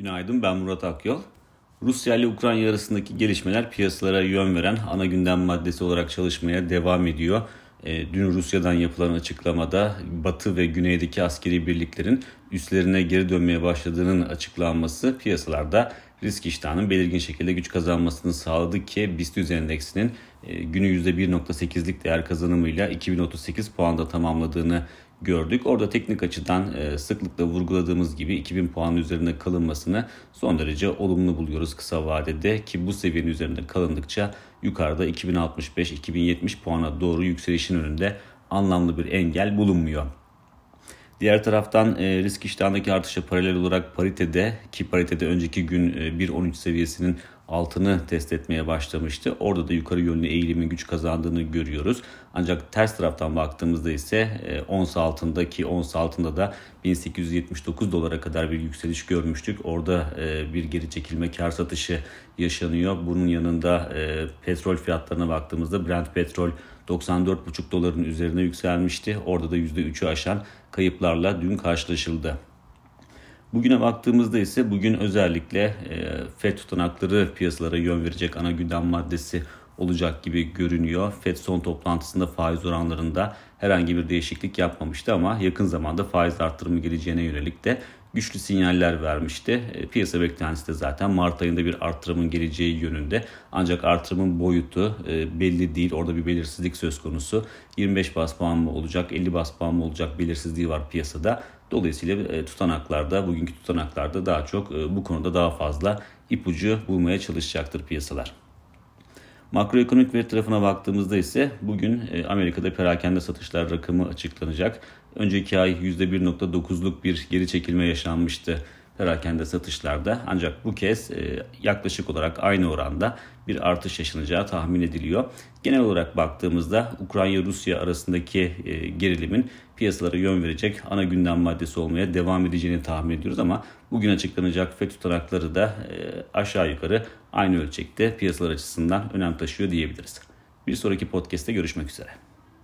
Günaydın ben Murat Akyol. Rusya ile Ukrayna arasındaki gelişmeler piyasalara yön veren ana gündem maddesi olarak çalışmaya devam ediyor. E, dün Rusya'dan yapılan açıklamada Batı ve Güney'deki askeri birliklerin üstlerine geri dönmeye başladığının açıklanması piyasalarda risk iştahının belirgin şekilde güç kazanmasını sağladı ki BIST endeksinin e, günü %1.8'lik değer kazanımıyla 2038 puanda tamamladığını gördük. Orada teknik açıdan e, sıklıkla vurguladığımız gibi 2000 puan üzerinde kalınmasını son derece olumlu buluyoruz kısa vadede ki bu seviyenin üzerinde kalındıkça yukarıda 2065-2070 puana doğru yükselişin önünde anlamlı bir engel bulunmuyor. Diğer taraftan e, risk iştahındaki artışa paralel olarak paritede ki paritede önceki gün e, 1.13 seviyesinin altını test etmeye başlamıştı. Orada da yukarı yönlü eğilimin güç kazandığını görüyoruz. Ancak ters taraftan baktığımızda ise e, ons altındaki ons altında da 1879 dolara kadar bir yükseliş görmüştük. Orada e, bir geri çekilme kar satışı yaşanıyor. Bunun yanında e, petrol fiyatlarına baktığımızda Brent petrol 94,5 doların üzerine yükselmişti. Orada da %3'ü aşan kayıplarla dün karşılaşıldı. Bugüne baktığımızda ise bugün özellikle e, FED tutanakları piyasalara yön verecek ana gündem maddesi olacak gibi görünüyor. FED son toplantısında faiz oranlarında herhangi bir değişiklik yapmamıştı ama yakın zamanda faiz arttırımı geleceğine yönelik de güçlü sinyaller vermişti. E, piyasa beklentisi de zaten Mart ayında bir artırımın geleceği yönünde. Ancak artırımın boyutu e, belli değil. Orada bir belirsizlik söz konusu. 25 bas puan mı olacak, 50 bas puan mı olacak belirsizliği var piyasada. Dolayısıyla e, tutanaklarda, bugünkü tutanaklarda daha çok bu konuda daha fazla ipucu bulmaya çalışacaktır piyasalar. Makroekonomik veri tarafına baktığımızda ise bugün Amerika'da perakende satışlar rakamı açıklanacak. Önceki ay %1.9'luk bir geri çekilme yaşanmıştı perakende satışlarda. Ancak bu kez e, yaklaşık olarak aynı oranda bir artış yaşanacağı tahmin ediliyor. Genel olarak baktığımızda Ukrayna-Rusya arasındaki e, gerilimin piyasalara yön verecek ana gündem maddesi olmaya devam edeceğini tahmin ediyoruz ama bugün açıklanacak FED tutanakları da e, aşağı yukarı aynı ölçekte piyasalar açısından önem taşıyor diyebiliriz. Bir sonraki podcast'te görüşmek üzere.